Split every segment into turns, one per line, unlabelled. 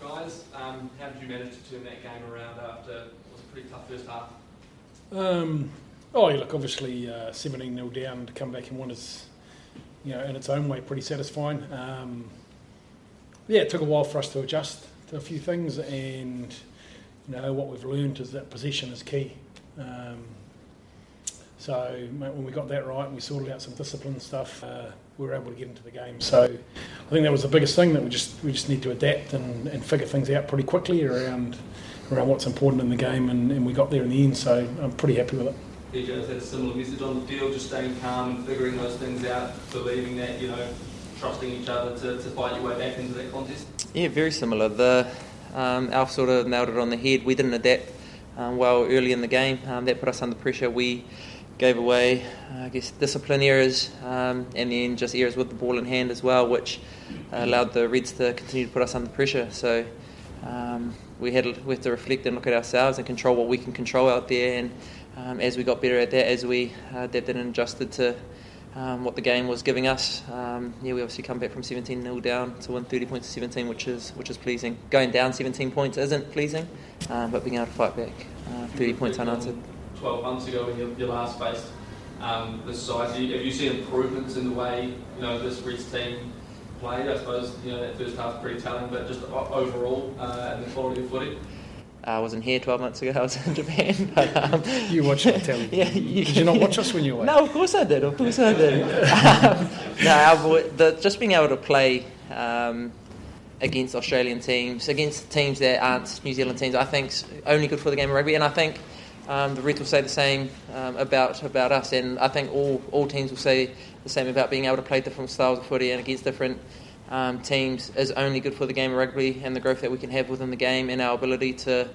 guys, um, how did you manage to turn that game around after it was a pretty tough first half?
Um, oh, yeah, look, obviously uh, 17 0 down to come back and win is, you know, in its own way, pretty satisfying. Um, yeah, it took a while for us to adjust to a few things, and you know what we've learned is that possession is key. Um, so mate, when we got that right and we sorted out some discipline stuff, uh, we were able to get into the game. So I think that was the biggest thing that we just we just need to adapt and, and figure things out pretty quickly around around what's important in the game, and, and we got there in the end. So I'm pretty happy with it.
TJ's had a similar message on the field, just staying calm and figuring those things out, believing that you know, trusting each other to, to fight your way back into that contest.
Yeah, very similar. The um, Alf sort of nailed it on the head. We didn't adapt um, well early in the game. Um, that put us under pressure. We gave away, uh, I guess, discipline errors um, and then just errors with the ball in hand as well, which allowed the Reds to continue to put us under pressure. So um, we had we to reflect and look at ourselves and control what we can control out there. And um, as we got better at that, as we uh, adapted and adjusted to um, what the game was giving us, um, yeah, we obviously come back from 17 0 down to win 30 points to 17, which is which is pleasing. Going down 17 points isn't pleasing, um, but being able to fight back uh, 30 points unanswered.
12 months ago when you, you last faced um, this side. Have you, have you seen improvements in the way you know this Reds team played? I suppose you know that first half was pretty telling, but just overall uh, and the quality of footy.
I wasn't here 12 months ago. I was in Japan. But, um,
you watched it, tell me.
Yeah, you,
did you not watch us when you were?
No, of course I did. Of course I did. um, no, our, the, just being able to play um, against Australian teams, against teams that aren't New Zealand teams, I think only good for the game of rugby. And I think um, the Reds will say the same um, about about us, and I think all all teams will say the same about being able to play different styles of footy and against different um, teams is only good for the game of rugby and the growth that we can have within the game and our ability to.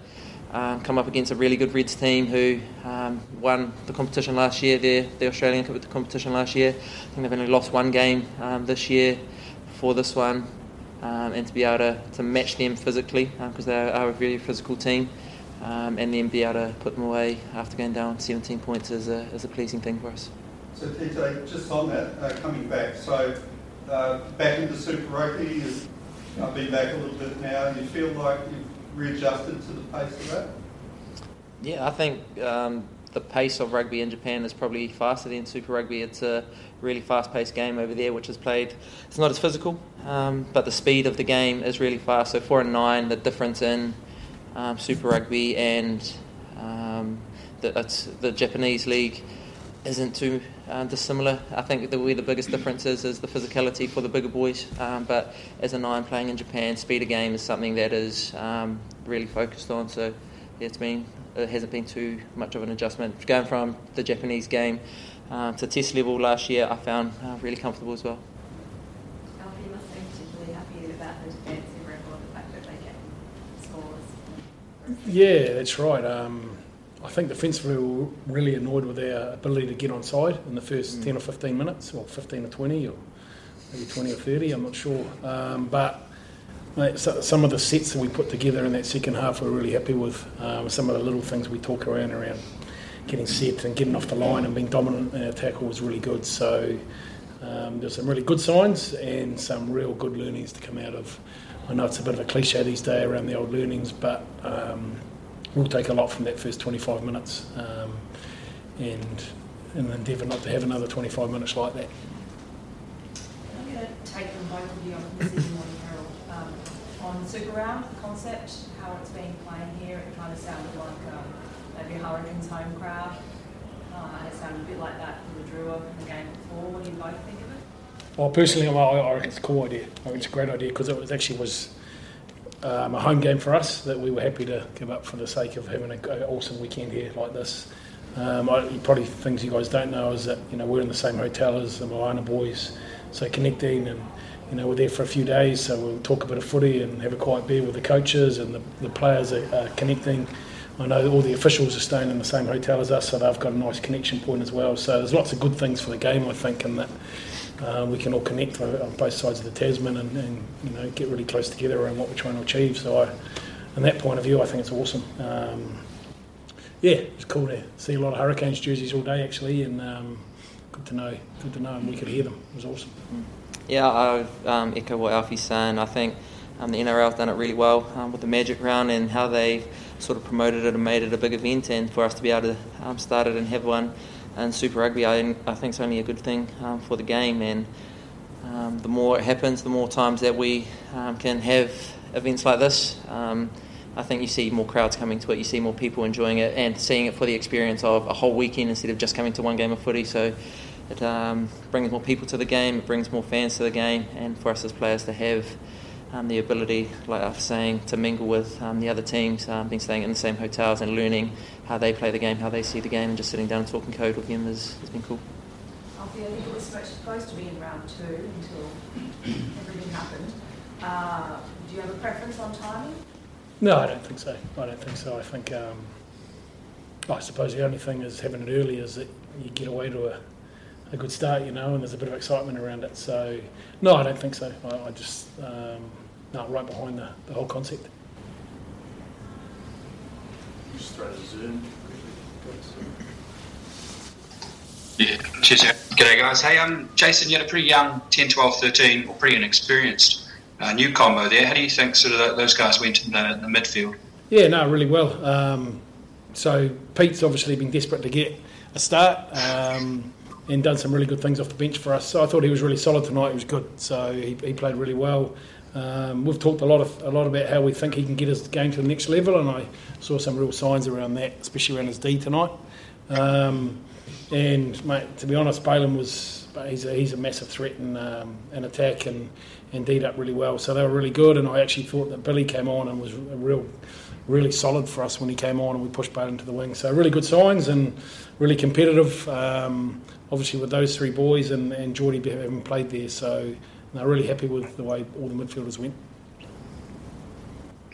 Um, come up against a really good Reds team who um, won the competition last year, the, the Australian Cup of the competition last year. I think they've only lost one game um, this year for this one, and to be able to, to match them physically because they are a very physical team um, and then be able to put them away after going down 17 points is a, is a pleasing thing for us.
So, TJ, just on that, uh, coming back, so uh, back into Super Rugby, you've uh, been back a little bit now, you feel like you've readjusted to the pace of that?
Yeah, I think um, the pace of rugby in Japan is probably faster than Super Rugby. It's a really fast-paced game over there, which is played. It's not as physical, um, but the speed of the game is really fast. So four and nine, the difference in um, Super Rugby and um, the, the, Japanese league isn't too uh, dissimilar. I think the, where the biggest difference is is the physicality for the bigger boys. Um, but as a nine playing in Japan, speed of game is something that is um, really focused on. So yeah, it's been it hasn't been too much of an adjustment. Going from the Japanese game um, to test level last year, I found uh, really comfortable as well.
Yeah, that's right. Um, I think defensively we were really annoyed with our ability to get on side in the first mm. 10 or 15 minutes, or 15 or 20, or maybe 20 or 30, I'm not sure. Um, but mate, so, some of the sets that we put together in that second half we're really happy with. Um, some of the little things we talk around around getting set and getting off the line and being dominant in our tackle was really good. So um, there's some really good signs and some real good learnings to come out of I know it's a bit of a cliche these days around the old learnings, but um, we'll take a lot from that first 25 minutes um, and, and endeavour not to have another 25 minutes like that.
I'm going to take them both of you on the Morning Herald um, on Super Round, the concept, how it's been playing here. It kind of sounded like um, maybe Hurricanes home crowd. Uh, it sounded a bit like that from the Drua in the game before. What do you both think
Well, personally, I, reckon it's a cool idea. I think it's a great idea because it was actually was um, a home game for us that we were happy to give up for the sake of having an awesome weekend here like this. Um, I, probably things you guys don't know is that you know we're in the same hotel as the Moana boys, so connecting and you know we're there for a few days, so we'll talk a bit of footy and have a quiet beer with the coaches and the, the players are, are connecting. I know all the officials are staying in the same hotel as us, so they've got a nice connection point as well. So there's lots of good things for the game, I think, and that uh, we can all connect on both sides of the Tasman and, and, you know get really close together around what we're trying to achieve. So, I, from that point of view, I think it's awesome. Um, yeah, it's cool to see a lot of Hurricanes jerseys all day actually, and um, good to know. Good to know, and we could hear them. It was awesome.
Yeah, I um, echo what Alfie's saying. I think Um, the NRL have done it really well um, with the Magic Round and how they sort of promoted it and made it a big event. And for us to be able to um, start it and have one in Super Rugby, I, I think it's only a good thing um, for the game. And um, the more it happens, the more times that we um, can have events like this. Um, I think you see more crowds coming to it, you see more people enjoying it, and seeing it for the experience of a whole weekend instead of just coming to one game of footy. So it um, brings more people to the game, it brings more fans to the game, and for us as players to have um, the ability, like I was saying, to mingle with the other teams, um, being staying in the same hotels and learning how they play the game, how they see the game, and just sitting down and talking code with them has, has been cool.
Alfie, I think it was supposed to be in round two until everything happened. Uh, do you have a preference on timing?
No, I don't think so. I don't think so. I think, um, I suppose the only thing is having it early is that you get away to a, a good start, you know, and there's a bit of excitement around it. So, no, I don't think so. I, I just, um, no, right behind the, the whole concept.
Just throw Zoom.
Yeah, cheers. G'day, guys. Hey, um, Jason, you had a pretty young 10, 12, 13, or pretty inexperienced uh, new combo there. How do you think sort of those guys went in the, in the midfield?
Yeah, no, really well. Um, so Pete's obviously been desperate to get a start um, and done some really good things off the bench for us. So I thought he was really solid tonight. He was good. So he, he played really well. Um, we've talked a lot of a lot about how we think he can get his game to the next level, and I saw some real signs around that, especially around his D tonight. Um, and mate, to be honest, Bailyn was he's a, he's a massive threat in, um, in attack and, and D'd up really well. So they were really good, and I actually thought that Billy came on and was a real really solid for us when he came on and we pushed Bailyn to the wing. So really good signs and really competitive. Um, obviously with those three boys and, and Jordie having played there, so they're really happy with the way all the midfielders went.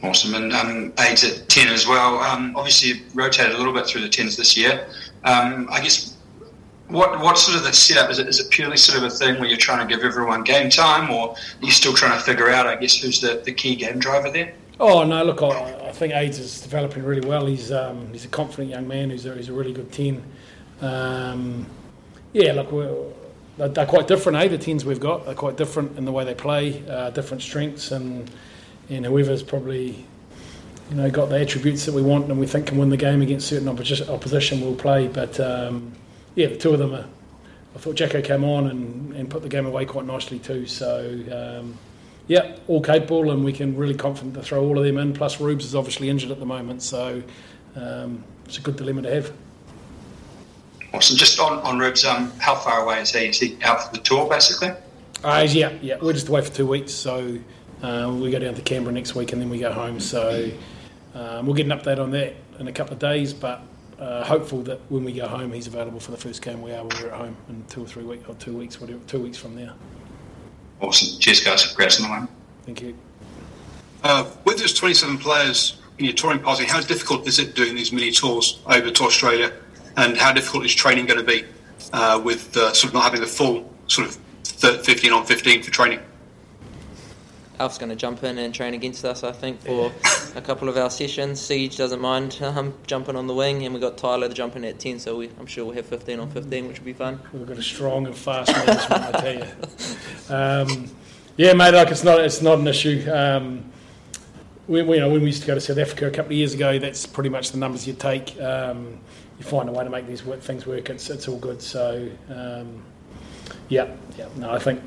Awesome, and um, eight at ten as well. Um, obviously, rotated a little bit through the tens this year. Um, I guess what what sort of the setup is it? Is it purely sort of a thing where you're trying to give everyone game time, or are you still trying to figure out, I guess, who's the, the key game driver there?
Oh no! Look, I, I think Aids is developing really well. He's um, he's a confident young man. He's a, he's a really good ten. Um, yeah, look, they're, they're quite different. Eh, the tens we've got they're quite different in the way they play, uh, different strengths, and and whoever's probably you know got the attributes that we want and we think can win the game against certain opposition, opposition will play. But um, yeah, the two of them are. I thought Jacko came on and, and put the game away quite nicely too. So um, yeah, all capable, and we can really confident to throw all of them in. Plus, Rubes is obviously injured at the moment, so um, it's a good dilemma to have.
Awesome. Just on on Rubes, um, how far away is he? Is he out for the tour, basically?
Uh, yeah, yeah. We're just away for two weeks, so uh, we go down to Canberra next week, and then we go home. So um, we'll get an update on that in a couple of days, but. Uh, hopeful that when we go home, he's available for the first game we are when we're at home in two or three weeks, or two weeks, whatever, two weeks from now.
Awesome. Cheers, guys. Congrats on the one.
Thank you.
Uh, with those 27 players in your touring party, how difficult is it doing these mini tours over to Australia? And how difficult is training going to be uh, with uh, sort of not having the full sort of 15 on 15 for training?
Alf's going to jump in and train against us, I think, for a couple of our sessions. Siege doesn't mind um, jumping on the wing, and we've got Tyler jumping at 10, so we, I'm sure we'll have 15 on 15, which will be fun.
We've got a strong and fast management, I tell you. Um, yeah, mate, like it's not, it's not an issue. Um, we, we, you know, when we used to go to South Africa a couple of years ago, that's pretty much the numbers you take. Um, you find a way to make these work, things work. It's, it's all good. So, um, yeah, yeah. No, I think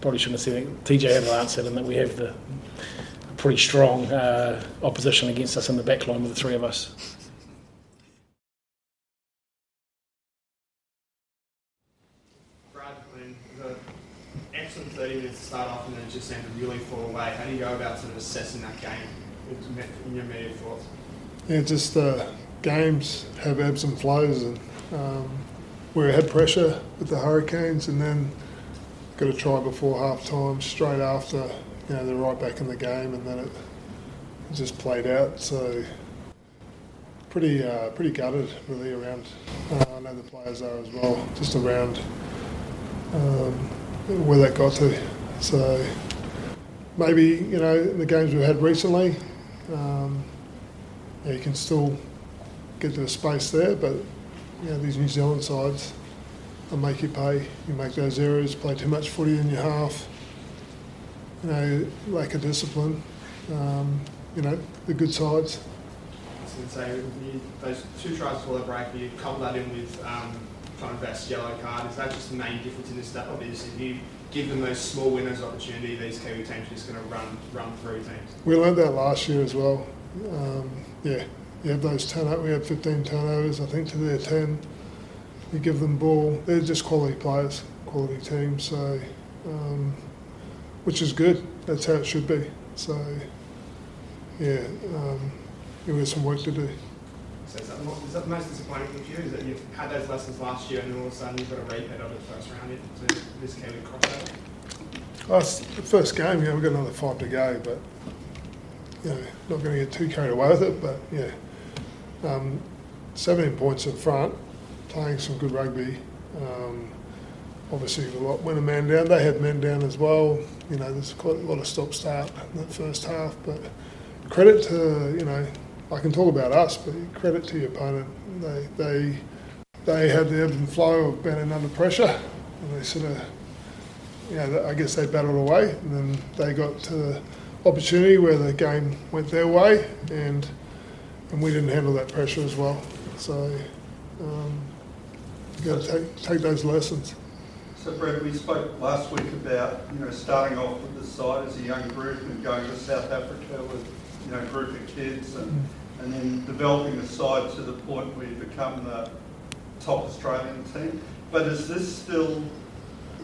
probably shouldn't have said it. TJ had an answer, and that we have the pretty strong uh, opposition against us in the back line with the three of us.
Brad, when the excellent 30 minutes to start off and then it just seemed to really fall away, how do you go about sort of assessing that game in your immediate thoughts?
Yeah, just uh, games have ebbs and flows, and um, we had pressure with the Hurricanes, and then got a try before half time, straight after, you know, they're right back in the game, and then it just played out. So pretty uh, pretty gutted really around. Uh, I know the players are as well, just around um, where that got to. So maybe you know in the games we've had recently, um, yeah, you can still get to a space there, but you know these New Zealand sides they'll make you pay. You make those errors, play too much footy in your half, you know, lack of discipline. Um, you know, the good sides.
I was going to say, you, those two tries before the break, you couple that in with um, kind of best yellow card. Is that just the main difference in this step Obviously, if you give them those small winners opportunity, these Kiwi teams are just going to run run through teams?
We learned that last year as well. Um, yeah, you have those turn We had 15 turnovers, I think, to their 10. You give them ball. They're just quality players, quality teams. So, um, which is good. That's how it should be. So, yeah, um, we have some work to do.
So is that, the, is that the most disappointing thing for you? Is that you've had those lessons last year and then all of a sudden you've got a repeat of it first round into this Kiwi crossover?
Last the first game, yeah, we've got another five to go, but you know, not going to get too carried away with it. But yeah, um, 17 points in front, playing some good rugby. Um, obviously, a lot when a man down. They had men down as well. You know, there's quite a lot of stop start in that first half. But credit to you know, I can talk about us, but credit to your opponent. They they they had the ebb and flow of being under pressure, and they sort of. You know, I guess they battled away, and then they got to the opportunity where the game went their way, and and we didn't handle that pressure as well. So um, you've got to take, take those lessons.
So Brett, we spoke last week about you know starting off with the side as a young group and going to South Africa with you know a group of kids and mm. and then developing the side to the point where you become the top Australian team. But is this still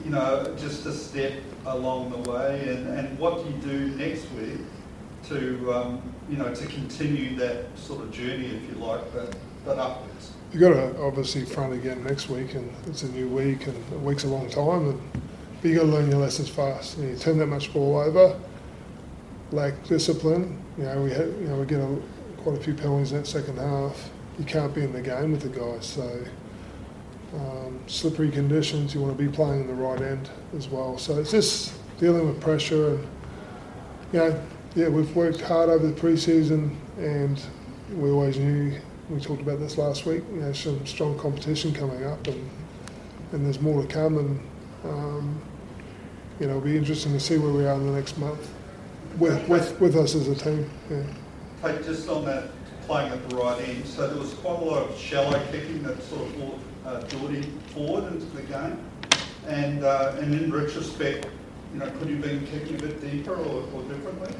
you know just a step along the way? And, and what do you do next week to um, you know to continue that sort of journey, if you like, but but upwards?
You've got to obviously front again next week, and it's a new week, and a week's a long time, and but you got to learn your lessons fast. You, know, you turn that much ball over, lack discipline. You know, we had, you know we get a, quite a few penalties in that second half. You can't be in the game with the guys, so. Um, slippery conditions, you want to be playing in the right end as well. So it's just dealing with pressure and, you know, yeah, we've worked hard over the pre-season and we always knew we talked about this last week. You know, some strong competition coming up, and and there's more to come. And um, you know, it'll be interesting to see where we are in the next month with with, with us as a team. Yeah.
Hey, just on that playing at the right end, so there was quite a lot of shallow kicking that sort of brought uh, forward into the game, and uh, and in retrospect, you know, could you have been kicking a bit deeper or, or differently?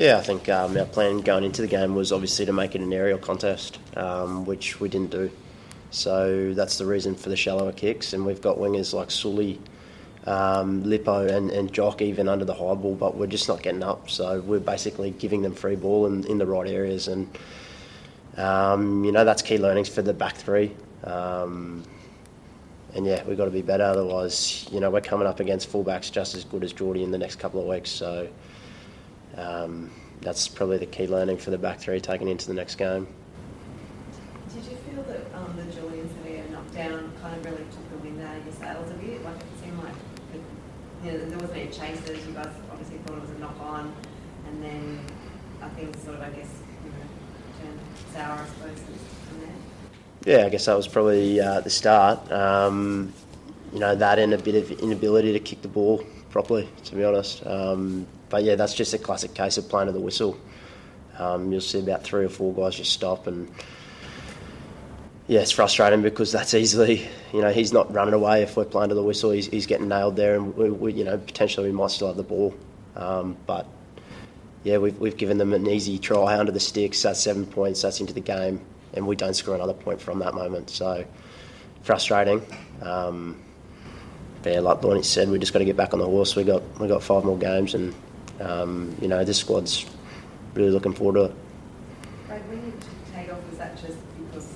Yeah, I think um, our plan going into the game was obviously to make it an aerial contest, um, which we didn't do. So that's the reason for the shallower kicks. And we've got wingers like Sully, um, Lippo, and, and Jock even under the high ball, but we're just not getting up. So we're basically giving them free ball in, in the right areas. And, um, you know, that's key learnings for the back three. Um, and yeah, we've got to be better. Otherwise, you know, we're coming up against fullbacks just as good as Jordie in the next couple of weeks. So um, that's probably the key learning for the back three taking into the next game.
Did you feel that um, the Julian Savea knockdown kind of really took the wind out of your sails a bit? Like it seemed like it, you know, there wasn't any chasers. You guys obviously thought it was a knock on, and then I think sort of I guess you know turned sour I suppose from there.
Yeah, I guess that was probably uh, the start. Um, you know that and a bit of inability to kick the ball properly, to be honest. Um, but yeah, that's just a classic case of playing to the whistle. Um, you'll see about three or four guys just stop and yeah, it's frustrating because that's easily, you know, he's not running away if we're playing to the whistle. He's, he's getting nailed there, and we, we, you know, potentially we might still have the ball. Um, but yeah, we've, we've given them an easy try under the sticks. That's seven points. That's into the game, and we don't score another point from that moment. So frustrating. Um, yeah, like Bonnie said, we just got to get back on the horse. We got we got five more games, and um, you know, this squad's really looking forward to it.
Right, when you take off, was that just because,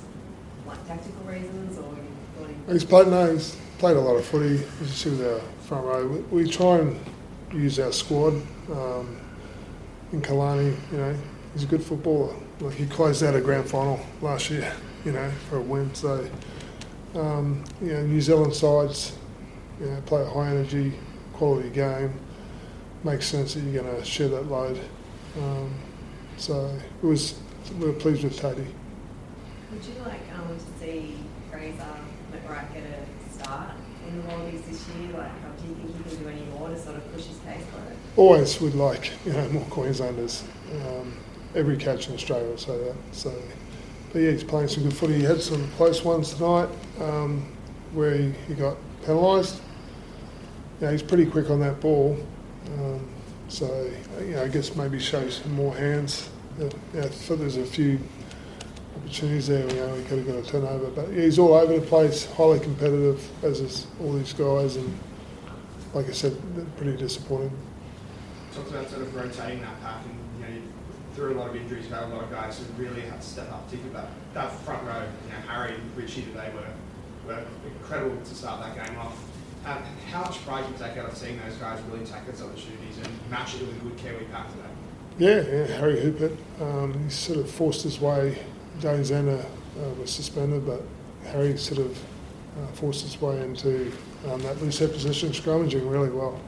like, tactical reasons, or you thought he...
He's played, no, he's played a lot of footy, as you see with our front row. We, we try and use our squad. Um, in Kalani, you know, he's a good footballer. Like, he closed out a grand final last year, you know, for a win. So, um, you know, New Zealand sides, you know, play a high energy, quality game makes sense that you're going to share that load. Um, so it was we were pleased with Teddy.
Would you like um, to see Fraser McReight get a start in the Wallabies this year? Like, do you think he can do any more to sort of push his case for it?
always would like you know more Queenslanders. Um, every coach in Australia will say that. So, but yeah, he's playing some good footy. He had some close ones tonight um, where he, he got penalised. You know, he's pretty quick on that ball. Um, so you know, I guess maybe show some more hands. Yeah, yeah, so there's a few opportunities there. You know, he could have got a turnover, but yeah, he's all over the place, highly competitive, as is all these guys, and like I said, pretty disappointing.
Talked about sort of rotating that pack, and you know, through a lot of injuries, you've had a lot of guys who really had to step up. Particularly that that front row, you know, Harry, Richie were were incredible to start that game off. Um, how much pride do you take out of seeing those guys really take those opportunities and match it with a good Kiwi pack today?
Yeah, yeah, Harry Hoopert. Um, he sort of forced his way. Dane Zander uh, was suspended, but Harry sort of uh, forced his way into um, that loose position, scrummaging really well.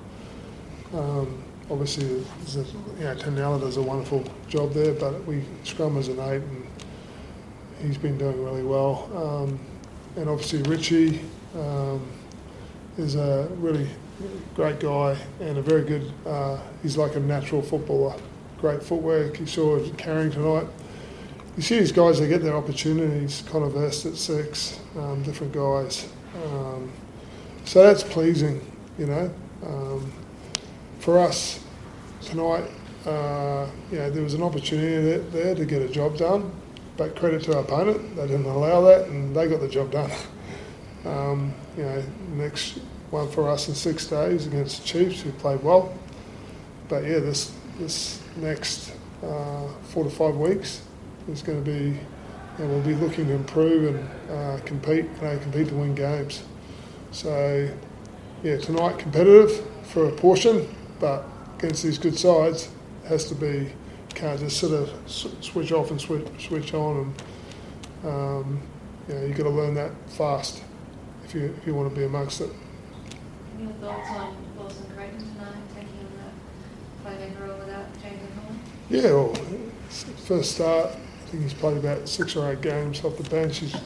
Um, obviously, a, you know, does a wonderful job there, but we scrum as an eight, and he's been doing really well. Um, and obviously, Richie um, is a really great guy and a very good. Uh, he's like a natural footballer. Great footwork. You saw carrying tonight. You see these guys, they get their opportunities. Connor Vest at six, um, different guys. Um, so that's pleasing, you know. Um, for us tonight, uh, you know, there was an opportunity there to get a job done, but credit to our opponent, they didn't allow that and they got the job done. Um, you know, next one for us in six days against the Chiefs, who played well. But yeah, this this next uh, four to five weeks is going to be, and we'll be looking to improve and uh, compete, you know, compete to win games. So yeah, tonight competitive for a portion, but against these good sides, has to be can't just sort of switch off and switch switch on, and um, you know, you've got to learn that fast if you if you want to be amongst it.
Your thoughts on Lawson Creighton tonight, taking on the playmaker role without James Horn?
Yeah, well, first start, I think he's played about six or eight games off the bench. He's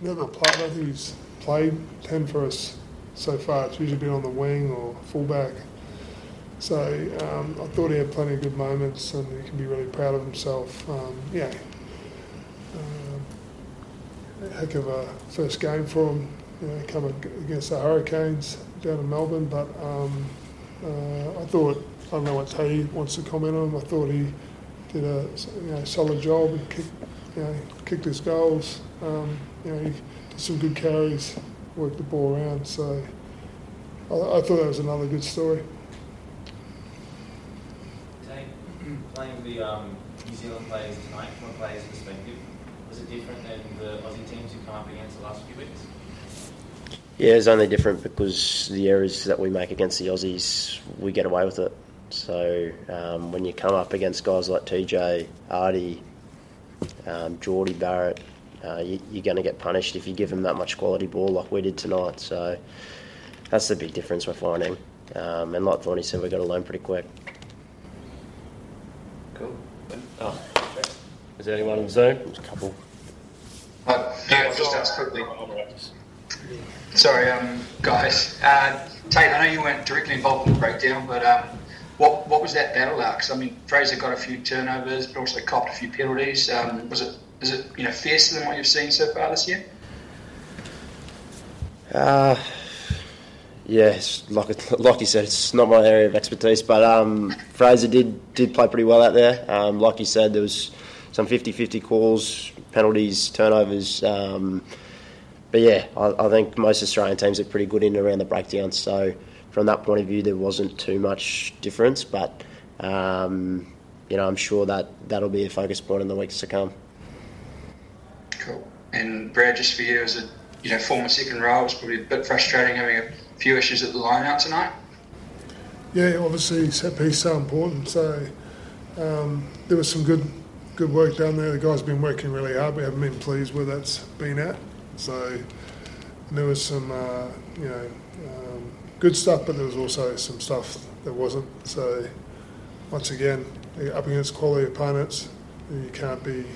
never played, I think he's played 10 for us so far. It's usually been on the wing or fullback. So um, I thought he had plenty of good moments and he can be really proud of himself. Um, yeah, um, heck of a first game for him, you know, coming against the Hurricanes down in Melbourne. But um, uh, I thought, I don't know what Tay wants to comment on. I thought he did a you know, solid job and kicked, you know, kicked his goals. Um, you know, he did some good carries, worked the ball around. So I, I thought that was another good story.
Tay, playing the um, New Zealand players tonight, from a player's perspective, was it different than the Aussie teams you've come up against the last few weeks?
Yeah, it's only different because the errors that we make against the Aussies, we get away with it. So um, when you come up against guys like TJ, Ardie, um, Jordie Barrett, uh, you, you're going to get punished if you give them that much quality ball like we did tonight. So that's the big difference we're finding. Um, and like Thorny said, we've got to learn pretty quick.
Cool. Oh, is there anyone on Zoom? There's a couple.
Uh, yeah, I'll just ask quickly. Sorry, um, guys. Uh, Tate, I know you weren't directly involved in the breakdown, but um, what what was that battle like? Because I mean, Fraser got a few turnovers, but also copped a few penalties. Um, was it is it you know fiercer than what you've seen so far this year?
Uh, yes, like like you said, it's not my area of expertise, but um, Fraser did did play pretty well out there. Um, like you said, there was some 50-50 calls, penalties, turnovers. Um, but yeah, I, I, think most Australian teams are pretty good in and around the breakdown. So from that point of view, there wasn't too much difference. But um, you know, I'm sure that that'll be a focus point in the weeks to come.
Cool. And Brad, just for you as a you know former second row, it's probably a bit frustrating having a few issues at the line out tonight.
Yeah, obviously set piece so important. So um, there was some good good work down there. The guys have been working really hard. We haven't been pleased where that's been at. So there was some, uh, you know, um, good stuff, but there was also some stuff that wasn't. So once again, up against quality opponents, you can't be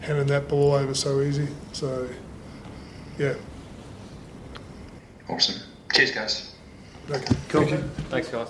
handing that ball over so easy. So yeah.
Awesome. Cheers, guys.
Okay.
Cool. Thanks, guys.